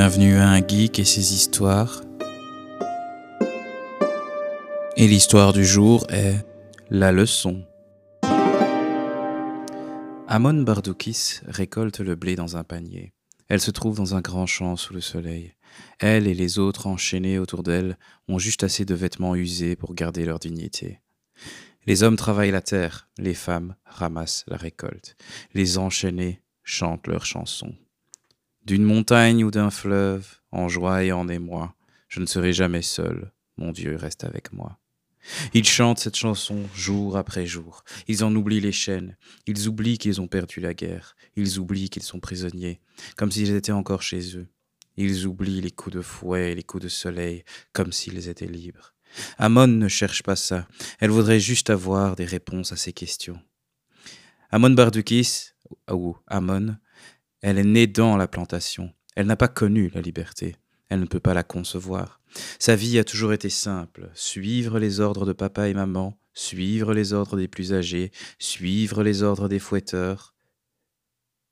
Bienvenue à un geek et ses histoires. Et l'histoire du jour est la leçon. Amon Bardoukis récolte le blé dans un panier. Elle se trouve dans un grand champ sous le soleil. Elle et les autres enchaînés autour d'elle ont juste assez de vêtements usés pour garder leur dignité. Les hommes travaillent la terre, les femmes ramassent la récolte. Les enchaînés chantent leurs chansons. D'une montagne ou d'un fleuve, en joie et en émoi, je ne serai jamais seul, mon Dieu reste avec moi. Ils chantent cette chanson jour après jour. Ils en oublient les chaînes. Ils oublient qu'ils ont perdu la guerre. Ils oublient qu'ils sont prisonniers, comme s'ils étaient encore chez eux. Ils oublient les coups de fouet et les coups de soleil, comme s'ils étaient libres. Amon ne cherche pas ça. Elle voudrait juste avoir des réponses à ces questions. Amon Bardukis, ou Amon, elle est née dans la plantation. Elle n'a pas connu la liberté. Elle ne peut pas la concevoir. Sa vie a toujours été simple. Suivre les ordres de papa et maman, suivre les ordres des plus âgés, suivre les ordres des fouetteurs.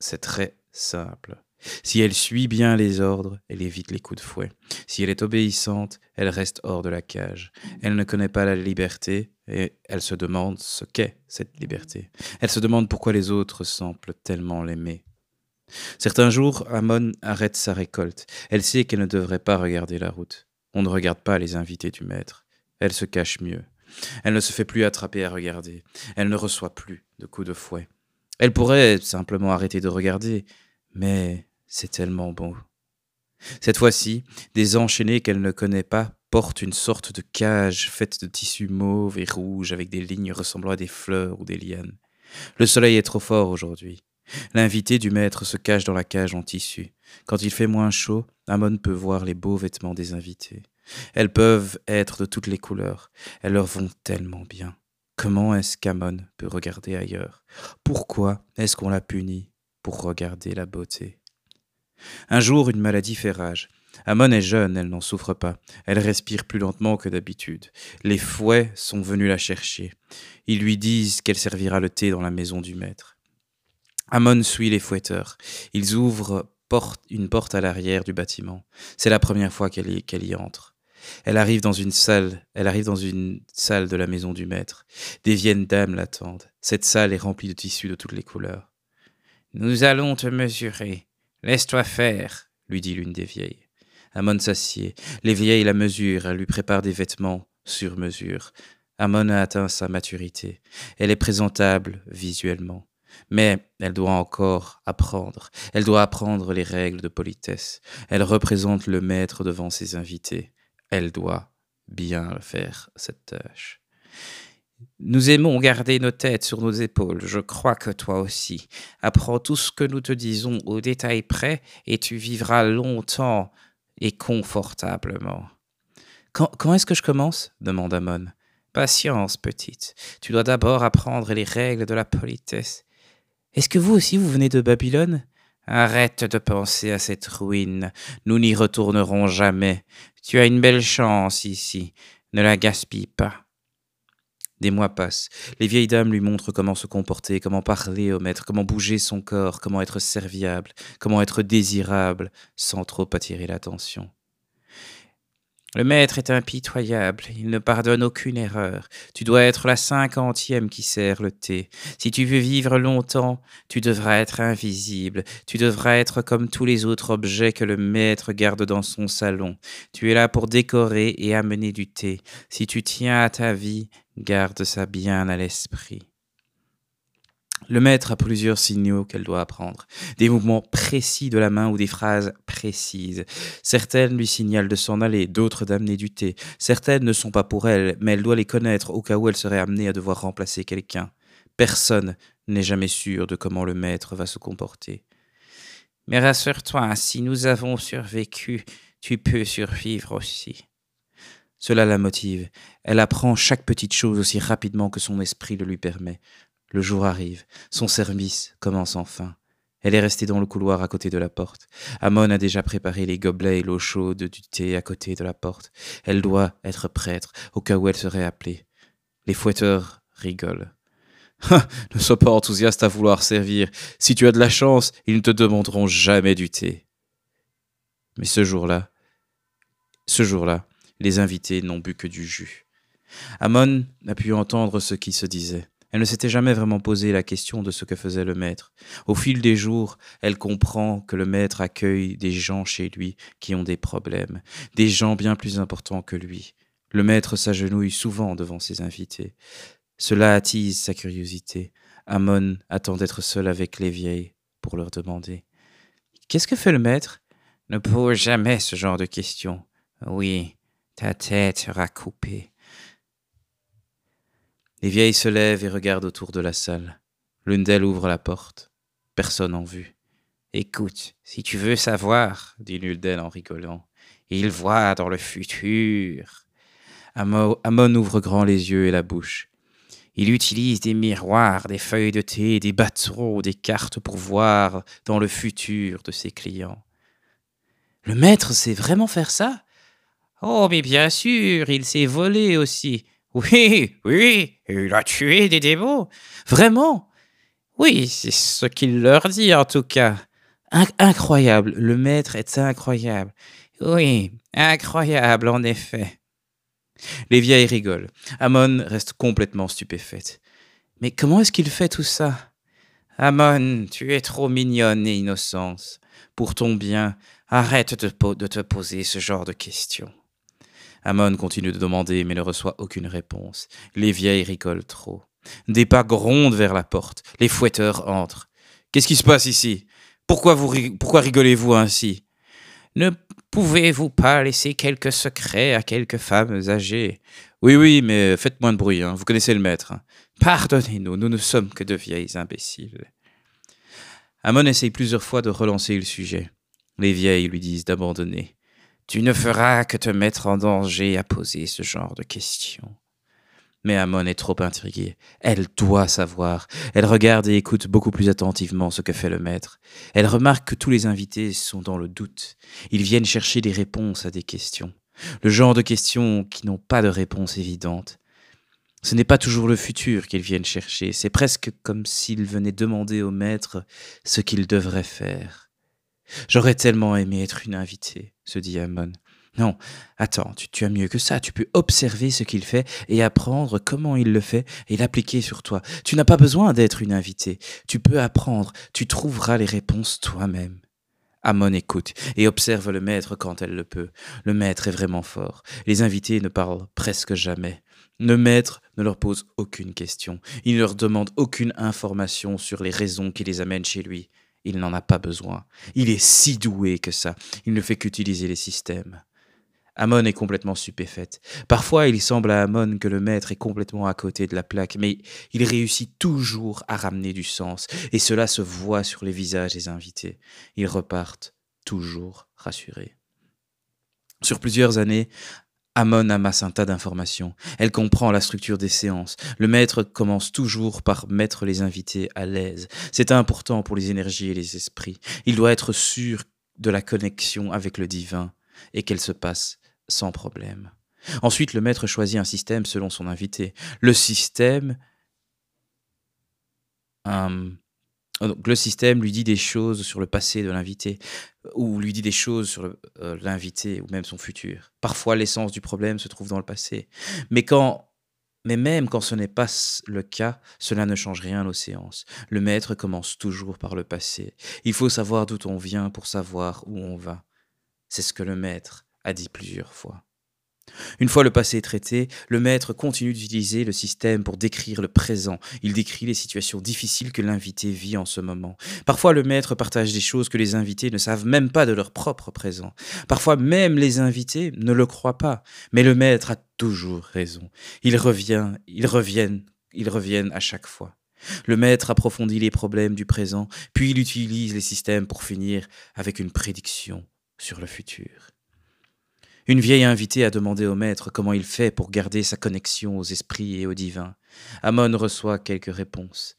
C'est très simple. Si elle suit bien les ordres, elle évite les coups de fouet. Si elle est obéissante, elle reste hors de la cage. Elle ne connaît pas la liberté et elle se demande ce qu'est cette liberté. Elle se demande pourquoi les autres semblent tellement l'aimer. Certains jours, Amon arrête sa récolte. Elle sait qu'elle ne devrait pas regarder la route. On ne regarde pas les invités du maître. Elle se cache mieux. Elle ne se fait plus attraper à regarder. Elle ne reçoit plus de coups de fouet. Elle pourrait simplement arrêter de regarder, mais c'est tellement bon. Cette fois-ci, des enchaînés qu'elle ne connaît pas portent une sorte de cage faite de tissu mauve et rouge avec des lignes ressemblant à des fleurs ou des lianes. Le soleil est trop fort aujourd'hui. L'invité du maître se cache dans la cage en tissu. Quand il fait moins chaud, Amon peut voir les beaux vêtements des invités. Elles peuvent être de toutes les couleurs. Elles leur vont tellement bien. Comment est-ce qu'Amon peut regarder ailleurs? Pourquoi est-ce qu'on l'a puni pour regarder la beauté? Un jour, une maladie fait rage. Amon est jeune, elle n'en souffre pas. Elle respire plus lentement que d'habitude. Les fouets sont venus la chercher. Ils lui disent qu'elle servira le thé dans la maison du maître. Amon suit les fouetteurs. Ils ouvrent une porte à l'arrière du bâtiment. C'est la première fois qu'elle y, entre. Elle arrive dans une salle, elle arrive dans une salle de la maison du maître. Des viennes dames l'attendent. Cette salle est remplie de tissus de toutes les couleurs. Nous allons te mesurer. Laisse-toi faire, lui dit l'une des vieilles. Amon s'assied. Les vieilles la mesurent, elles lui préparent des vêtements sur mesure. Amon a atteint sa maturité. Elle est présentable visuellement. Mais elle doit encore apprendre. Elle doit apprendre les règles de politesse. Elle représente le maître devant ses invités. Elle doit bien faire cette tâche. Nous aimons garder nos têtes sur nos épaules, je crois que toi aussi. Apprends tout ce que nous te disons au détail près et tu vivras longtemps et confortablement. Quand, est-ce que je commence? demande Amon. Patience, petite. Tu dois d'abord apprendre les règles de la politesse. Est-ce que vous aussi vous venez de Babylone? Arrête de penser à cette ruine. Nous n'y retournerons jamais. Tu as une belle chance ici. Ne la gaspille pas. Des mois passent. Les vieilles dames lui montrent comment se comporter, comment parler au maître, comment bouger son corps, comment être serviable, comment être désirable, sans trop attirer l'attention. Le maître est impitoyable, il ne pardonne aucune erreur. Tu dois être la cinquantième qui sert le thé. Si tu veux vivre longtemps, tu devras être invisible. Tu devras être comme tous les autres objets que le maître garde dans son salon. Tu es là pour décorer et amener du thé. Si tu tiens à ta vie, garde ça bien à l'esprit. Le maître a plusieurs signaux qu'elle doit apprendre, des mouvements précis de la main ou des phrases précises. Certaines lui signalent de s'en aller, d'autres d'amener du thé. Certaines ne sont pas pour elle, mais elle doit les connaître au cas où elle serait amenée à devoir remplacer quelqu'un. Personne n'est jamais sûr de comment le maître va se comporter. Mais rassure-toi, si nous avons survécu, tu peux survivre aussi. Cela la motive. Elle apprend chaque petite chose aussi rapidement que son esprit le lui permet. Le jour arrive, son service commence enfin. Elle est restée dans le couloir à côté de la porte. Amon a déjà préparé les gobelets et l'eau chaude du thé à côté de la porte. Elle doit être prêtre au cas où elle serait appelée. Les fouetteurs rigolent. ne sois pas enthousiaste à vouloir servir. Si tu as de la chance, ils ne te demanderont jamais du thé. Mais ce jour-là, ce jour-là, les invités n'ont bu que du jus. Amon n'a pu entendre ce qui se disait. Elle ne s'était jamais vraiment posé la question de ce que faisait le maître. Au fil des jours, elle comprend que le maître accueille des gens chez lui qui ont des problèmes, des gens bien plus importants que lui. Le maître s'agenouille souvent devant ses invités. Cela attise sa curiosité. Amon attend d'être seul avec les vieilles pour leur demander Qu'est-ce que fait le maître? Ne pose jamais ce genre de questions. Oui, ta tête sera coupée. Les vieilles se lèvent et regardent autour de la salle. L'une d'elles ouvre la porte. Personne en vue. Écoute, si tu veux savoir, dit l'une d'elles en rigolant, il voit dans le futur. Amon ouvre grand les yeux et la bouche. Il utilise des miroirs, des feuilles de thé, des bâtons, des cartes pour voir dans le futur de ses clients. Le maître sait vraiment faire ça? Oh, mais bien sûr, il s'est volé aussi. Oui, oui, il a tué des démons. Vraiment? Oui, c'est ce qu'il leur dit en tout cas. incroyable, le maître est incroyable. Oui, incroyable en effet. Les vieilles rigolent. Amon reste complètement stupéfaite. Mais comment est-ce qu'il fait tout ça? Amon, tu es trop mignonne et innocente. Pour ton bien, arrête de te poser ce genre de questions. Amon continue de demander, mais ne reçoit aucune réponse. Les vieilles rigolent trop. Des pas grondent vers la porte. Les fouetteurs entrent. Qu'est-ce qui se passe ici? Pourquoi, vous, rigolez-vous ainsi? Ne pouvez-vous pas laisser quelques secrets à quelques femmes âgées? Oui, oui, mais faites moins de bruit, hein. vous connaissez le maître. Pardonnez-nous, nous ne sommes que de vieilles imbéciles. Amon essaye plusieurs fois de relancer le sujet. Les vieilles lui disent d'abandonner. Tu ne feras que te mettre en danger à poser ce genre de questions. Mais Amon est trop intriguée. Elle doit savoir. Elle regarde et écoute beaucoup plus attentivement ce que fait le maître. Elle remarque que tous les invités sont dans le doute. Ils viennent chercher des réponses à des questions. Le genre de questions qui n'ont pas de réponse évidente. Ce n'est pas toujours le futur qu'ils viennent chercher, c'est presque comme s'ils venaient demander au maître ce qu'il devrait faire. J'aurais tellement aimé être une invitée, se dit Amon. Non, attends, tu, as mieux que ça, tu peux observer ce qu'il fait et apprendre comment il le fait et l'appliquer sur toi. Tu n'as pas besoin d'être une invitée, tu peux apprendre, tu trouveras les réponses toi-même. Amon écoute et observe le maître quand elle le peut. Le maître est vraiment fort. Les invités ne parlent presque jamais. Le maître ne leur pose aucune question. Il ne leur demande aucune information sur les raisons qui les amènent chez lui. Il n'en a pas besoin. Il est si doué que ça. Il ne fait qu'utiliser les systèmes. Amon est complètement stupéfaite. Parfois, il semble à Amon que le maître est complètement à côté de la plaque, mais il réussit toujours à ramener du sens, et cela se voit sur les visages des invités. Ils repartent toujours rassurés. Sur plusieurs années, Amon amasse un tas d'informations. Elle comprend la structure des séances. Le maître commence toujours par mettre les invités à l'aise. C'est important pour les énergies et les esprits. Il doit être sûr de la connexion avec le divin et qu'elle se passe sans problème. Ensuite, le maître choisit un système selon son invité. Le système Oh, donc, le système lui dit des choses sur le passé de l'invité, ou lui dit des choses sur euh, l'invité, ou même son futur. Parfois, l'essence du problème se trouve dans le passé. Mais quand, mais même quand ce n'est pas le cas, cela ne change rien aux séances. Le maître commence toujours par le passé. Il faut savoir d'où on vient pour savoir où on va. C'est ce que le maître a dit plusieurs fois. Une fois le passé traité, le maître continue d'utiliser le système pour décrire le présent. Il décrit les situations difficiles que l'invité vit en ce moment. Parfois, le maître partage des choses que les invités ne savent même pas de leur propre présent. Parfois, même les invités ne le croient pas. Mais le maître a toujours raison. Il revient, ils reviennent, ils reviennent à chaque fois. Le maître approfondit les problèmes du présent, puis il utilise les systèmes pour finir avec une prédiction sur le futur. Une vieille invitée a demandé au maître comment il fait pour garder sa connexion aux esprits et aux divins. Amon reçoit quelques réponses.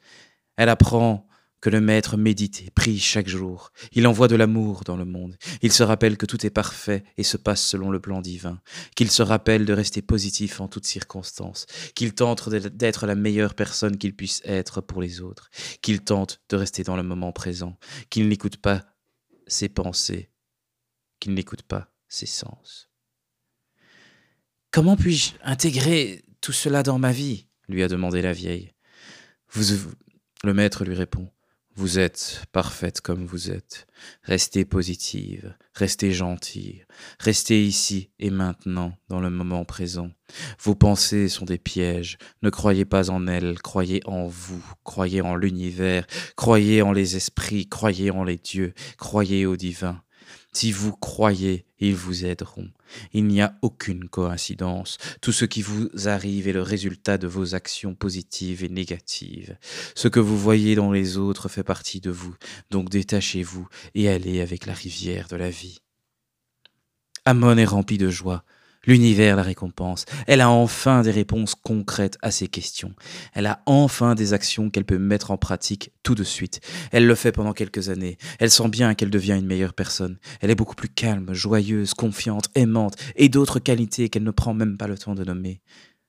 Elle apprend que le maître médite et prie chaque jour. Il envoie de l'amour dans le monde. Il se rappelle que tout est parfait et se passe selon le plan divin. Qu'il se rappelle de rester positif en toutes circonstances. Qu'il tente d'être la meilleure personne qu'il puisse être pour les autres. Qu'il tente de rester dans le moment présent. Qu'il n'écoute pas ses pensées qu'il n'écoute pas ses sens. Comment puis-je intégrer tout cela dans ma vie lui a demandé la vieille. Vous, le maître lui répond. Vous êtes parfaite comme vous êtes. Restez positive, restez gentille, restez ici et maintenant, dans le moment présent. Vos pensées sont des pièges. Ne croyez pas en elles, croyez en vous, croyez en l'univers, croyez en les esprits, croyez en les dieux, croyez au divin. Si vous croyez, ils vous aideront. Il n'y a aucune coïncidence. Tout ce qui vous arrive est le résultat de vos actions positives et négatives. Ce que vous voyez dans les autres fait partie de vous, donc détachez-vous et allez avec la rivière de la vie. Amon est rempli de joie. L'univers la récompense. Elle a enfin des réponses concrètes à ses questions. Elle a enfin des actions qu'elle peut mettre en pratique tout de suite. Elle le fait pendant quelques années. Elle sent bien qu'elle devient une meilleure personne. Elle est beaucoup plus calme, joyeuse, confiante, aimante, et d'autres qualités qu'elle ne prend même pas le temps de nommer.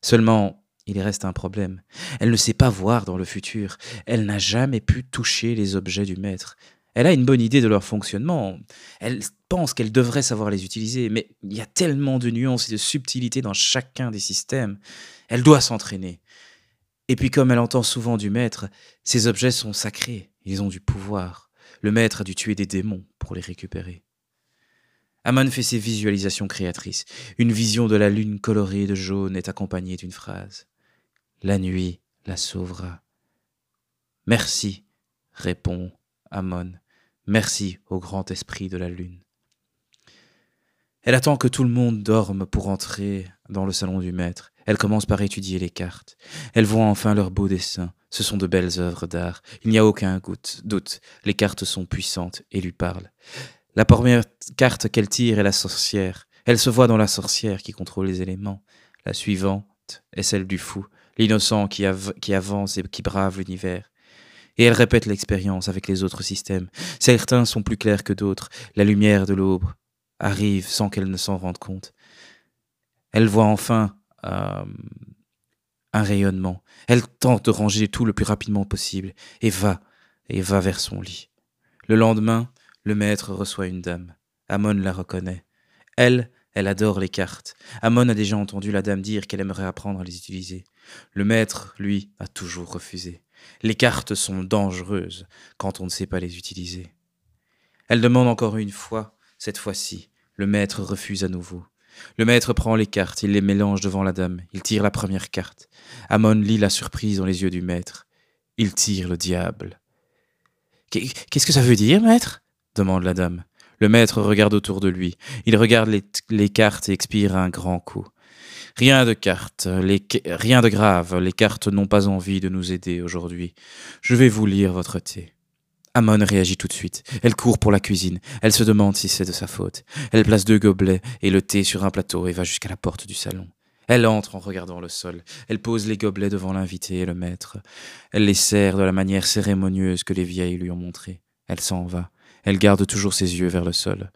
Seulement, il reste un problème. Elle ne sait pas voir dans le futur. Elle n'a jamais pu toucher les objets du maître. Elle a une bonne idée de leur fonctionnement. Elle pense qu'elle devrait savoir les utiliser, mais il y a tellement de nuances et de subtilités dans chacun des systèmes. Elle doit s'entraîner. Et puis comme elle entend souvent du maître, ces objets sont sacrés, ils ont du pouvoir. Le maître a dû tuer des démons pour les récupérer. Amon fait ses visualisations créatrices. Une vision de la lune colorée de jaune est accompagnée d'une phrase. La nuit la sauvera. Merci, répond Amon. Merci au grand esprit de la lune. Elle attend que tout le monde dorme pour entrer dans le salon du maître. Elle commence par étudier les cartes. Elle voit enfin leurs beaux dessins. Ce sont de belles œuvres d'art. Il n'y a aucun doute. Les cartes sont puissantes et lui parlent. La première carte qu'elle tire est la sorcière. Elle se voit dans la sorcière qui contrôle les éléments. La suivante est celle du fou, l'innocent qui, qui avance et qui brave l'univers et elle répète l'expérience avec les autres systèmes. Certains sont plus clairs que d'autres. La lumière de l'aube arrive sans qu'elle ne s'en rende compte. Elle voit enfin euh, un rayonnement. Elle tente de ranger tout le plus rapidement possible et va, et va vers son lit. Le lendemain, le maître reçoit une dame. Amon la reconnaît. Elle, elle adore les cartes. Amon a déjà entendu la dame dire qu'elle aimerait apprendre à les utiliser. Le maître, lui, a toujours refusé. Les cartes sont dangereuses quand on ne sait pas les utiliser. Elle demande encore une fois, cette fois-ci. Le maître refuse à nouveau. Le maître prend les cartes, il les mélange devant la dame, il tire la première carte. Amon lit la surprise dans les yeux du maître. Il tire le diable. Qu'est-ce que ça veut dire, maître? demande la dame. Le maître regarde autour de lui. Il regarde les, les cartes et expire un grand coup. Rien de cartes, rien de grave, les cartes n'ont pas envie de nous aider aujourd'hui. Je vais vous lire votre thé. Amon réagit tout de suite. Elle court pour la cuisine. Elle se demande si c'est de sa faute. Elle place deux gobelets et le thé sur un plateau et va jusqu'à la porte du salon. Elle entre en regardant le sol. Elle pose les gobelets devant l'invité et le maître. Elle les sert de la manière cérémonieuse que les vieilles lui ont montrée. Elle s'en va. Elle garde toujours ses yeux vers le sol.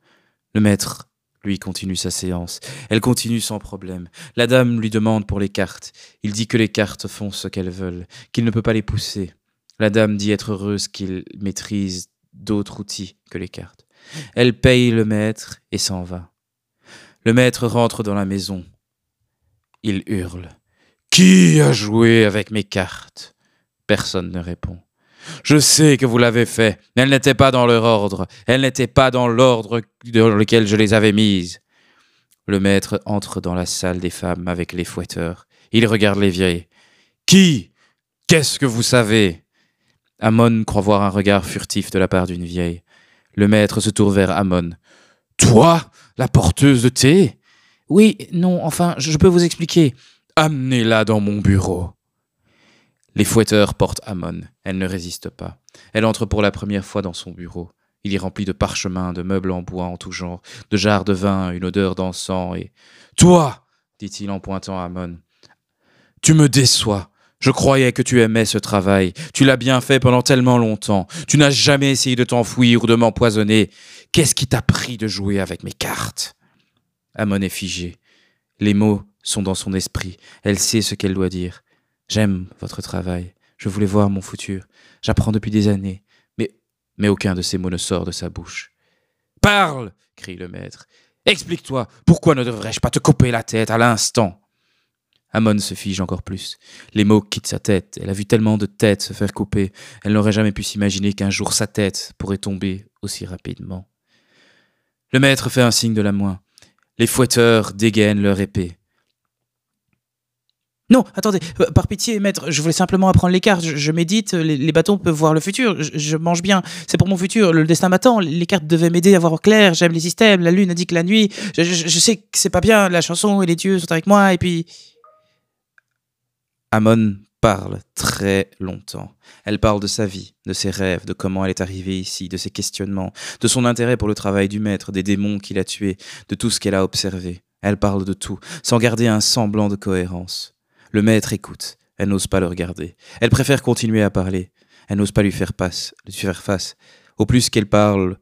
Le maître lui continue sa séance. Elle continue sans problème. La dame lui demande pour les cartes. Il dit que les cartes font ce qu'elles veulent, qu'il ne peut pas les pousser. La dame dit être heureuse qu'il maîtrise d'autres outils que les cartes. Elle paye le maître et s'en va. Le maître rentre dans la maison. Il hurle. Qui a joué avec mes cartes? Personne ne répond. Je sais que vous l'avez fait. Elles n'étaient pas dans leur ordre. Elles n'étaient pas dans l'ordre dans lequel je les avais mises. Le maître entre dans la salle des femmes avec les fouetteurs. Il regarde les vieilles. Qui? Qu'est-ce que vous savez? Amon croit voir un regard furtif de la part d'une vieille. Le maître se tourne vers Amon. Toi, la porteuse de thé? Oui, non, enfin, je peux vous expliquer. Amenez-la dans mon bureau. Les fouetteurs portent Amon. Elle ne résiste pas. Elle entre pour la première fois dans son bureau. Il est rempli de parchemins, de meubles en bois en tout genre, de jarres de vin, une odeur d'encens et. Toi dit-il en pointant à Amon. Tu me déçois. Je croyais que tu aimais ce travail. Tu l'as bien fait pendant tellement longtemps. Tu n'as jamais essayé de t'enfuir ou de m'empoisonner. Qu'est-ce qui t'a pris de jouer avec mes cartes? Amon est figée. Les mots sont dans son esprit. Elle sait ce qu'elle doit dire. J'aime votre travail. Je voulais voir mon futur. J'apprends depuis des années. Mais, mais aucun de ces mots ne sort de sa bouche. Parle crie le maître. Explique-toi, pourquoi ne devrais-je pas te couper la tête à l'instant? Amon se fige encore plus. Les mots quittent sa tête. Elle a vu tellement de têtes se faire couper. Elle n'aurait jamais pu s'imaginer qu'un jour sa tête pourrait tomber aussi rapidement. Le maître fait un signe de la main. Les fouetteurs dégainent leur épée. Non, attendez, euh, par pitié, maître, je voulais simplement apprendre les cartes. Je, médite, les, bâtons peuvent voir le futur. Je, mange bien, c'est pour mon futur. Le destin m'attend. Les cartes devaient m'aider à voir clair. J'aime les systèmes. La lune indique la nuit. Je, je sais que c'est pas bien. La chanson et les dieux sont avec moi. Et puis. Amon parle très longtemps. Elle parle de sa vie, de ses rêves, de comment elle est arrivée ici, de ses questionnements, de son intérêt pour le travail du maître, des démons qu'il a tués, de tout ce qu'elle a observé. Elle parle de tout, sans garder un semblant de cohérence. Le maître écoute, elle n'ose pas le regarder. Elle préfère continuer à parler. Elle n'ose pas lui faire, face, lui faire face. Au plus qu'elle parle,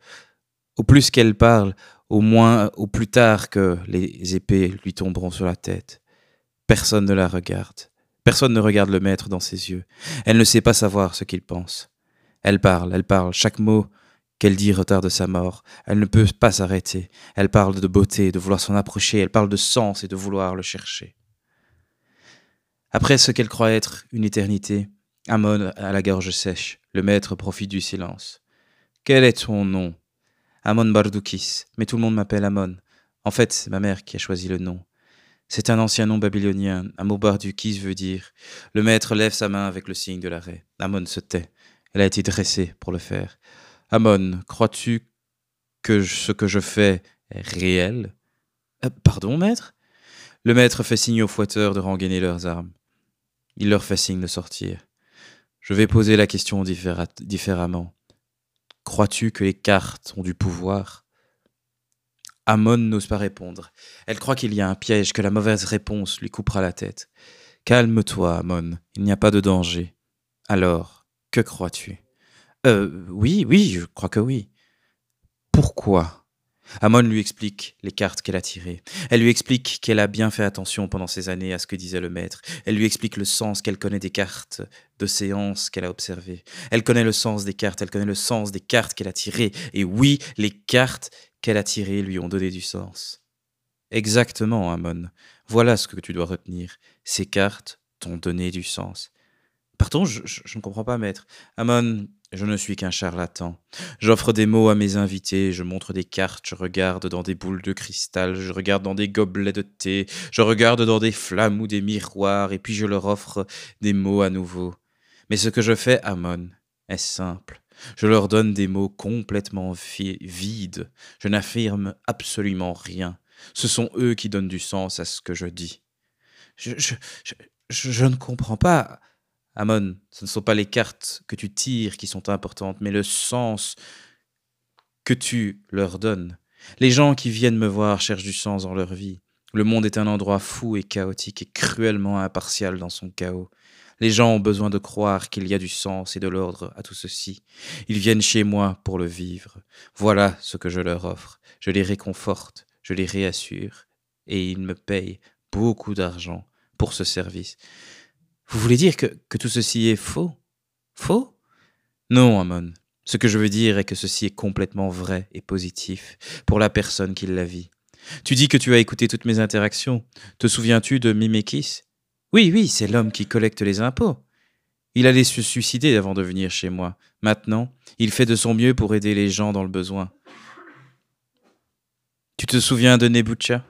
au plus qu'elle parle, au moins, au plus tard que les épées lui tomberont sur la tête. Personne ne la regarde. Personne ne regarde le maître dans ses yeux. Elle ne sait pas savoir ce qu'il pense. Elle parle, elle parle, chaque mot qu'elle dit retarde sa mort. Elle ne peut pas s'arrêter. Elle parle de beauté, de vouloir s'en approcher, elle parle de sens et de vouloir le chercher. Après ce qu'elle croit être une éternité, Amon a la gorge sèche. Le maître profite du silence. Quel est ton nom? Amon Bardoukis, mais tout le monde m'appelle Amon. En fait, c'est ma mère qui a choisi le nom. C'est un ancien nom babylonien. qui veut dire. Le maître lève sa main avec le signe de l'arrêt. Amon se tait. Elle a été dressée pour le faire. Amon, crois-tu que ce que je fais est réel? Euh, Pardon, maître? Le maître fait signe aux fouetteurs de rengainer leurs armes. Il leur fait signe de sortir. Je vais poser la question différemment. Crois-tu que les cartes ont du pouvoir? Amon n'ose pas répondre. Elle croit qu'il y a un piège, que la mauvaise réponse lui coupera la tête. Calme-toi, Amon, il n'y a pas de danger. Alors, que crois-tu? Euh, oui, oui, je crois que oui. Pourquoi? Amon lui explique les cartes qu'elle a tirées. Elle lui explique qu'elle a bien fait attention pendant ces années à ce que disait le maître. Elle lui explique le sens qu'elle connaît des cartes de séances qu'elle a observées. Elle connaît le sens des cartes, elle connaît le sens des cartes qu'elle a tirées. Et oui, les cartes qu'elle a tirées lui ont donné du sens. Exactement, Amon. Voilà ce que tu dois retenir. Ces cartes t'ont donné du sens. Pardon, je, ne comprends pas, maître. Amon, je ne suis qu'un charlatan. J'offre des mots à mes invités, je montre des cartes, je regarde dans des boules de cristal, je regarde dans des gobelets de thé, je regarde dans des flammes ou des miroirs, et puis je leur offre des mots à nouveau. Mais ce que je fais, Amon, est simple. Je leur donne des mots complètement vides. Je n'affirme absolument rien. Ce sont eux qui donnent du sens à ce que je dis. Je, je, je, je ne comprends pas. Amon, ce ne sont pas les cartes que tu tires qui sont importantes, mais le sens que tu leur donnes. Les gens qui viennent me voir cherchent du sens dans leur vie. Le monde est un endroit fou et chaotique et cruellement impartial dans son chaos. Les gens ont besoin de croire qu'il y a du sens et de l'ordre à tout ceci. Ils viennent chez moi pour le vivre. Voilà ce que je leur offre. Je les réconforte, je les réassure, et ils me payent beaucoup d'argent pour ce service. Vous voulez dire que, tout ceci est faux? Faux? Non, Amon. Ce que je veux dire est que ceci est complètement vrai et positif pour la personne qui la vit. Tu dis que tu as écouté toutes mes interactions. Te souviens-tu de Mimekis? Oui, oui, c'est l'homme qui collecte les impôts. Il allait se suicider avant de venir chez moi. Maintenant, il fait de son mieux pour aider les gens dans le besoin. Tu te souviens de Nebucha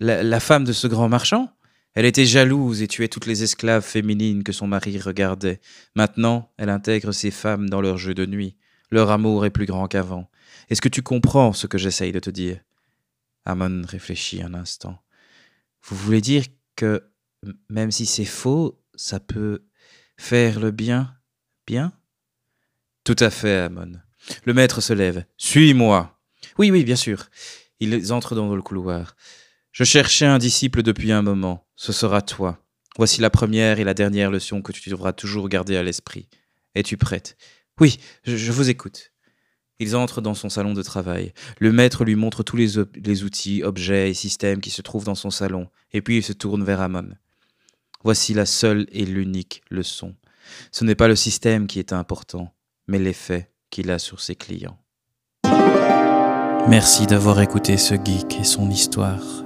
la, femme de ce grand marchand? Elle était jalouse et tuait toutes les esclaves féminines que son mari regardait. Maintenant, elle intègre ces femmes dans leur jeu de nuit. Leur amour est plus grand qu'avant. Est-ce que tu comprends ce que j'essaye de te dire? Amon réfléchit un instant. Vous voulez dire que même si c'est faux, ça peut faire le bien? Bien? Tout à fait, Amon. Le maître se lève. Suis-moi. Oui, oui, bien sûr. Ils entrent dans le couloir. Je cherchais un disciple depuis un moment. Ce sera toi. Voici la première et la dernière leçon que tu devras toujours garder à l'esprit. Es-tu prête? Oui, je, vous écoute. Ils entrent dans son salon de travail. Le maître lui montre tous les, les, outils, objets et systèmes qui se trouvent dans son salon, et puis il se tourne vers Amon. Voici la seule et l'unique leçon. Ce n'est pas le système qui est important, mais l'effet qu'il a sur ses clients. Merci d'avoir écouté ce geek et son histoire.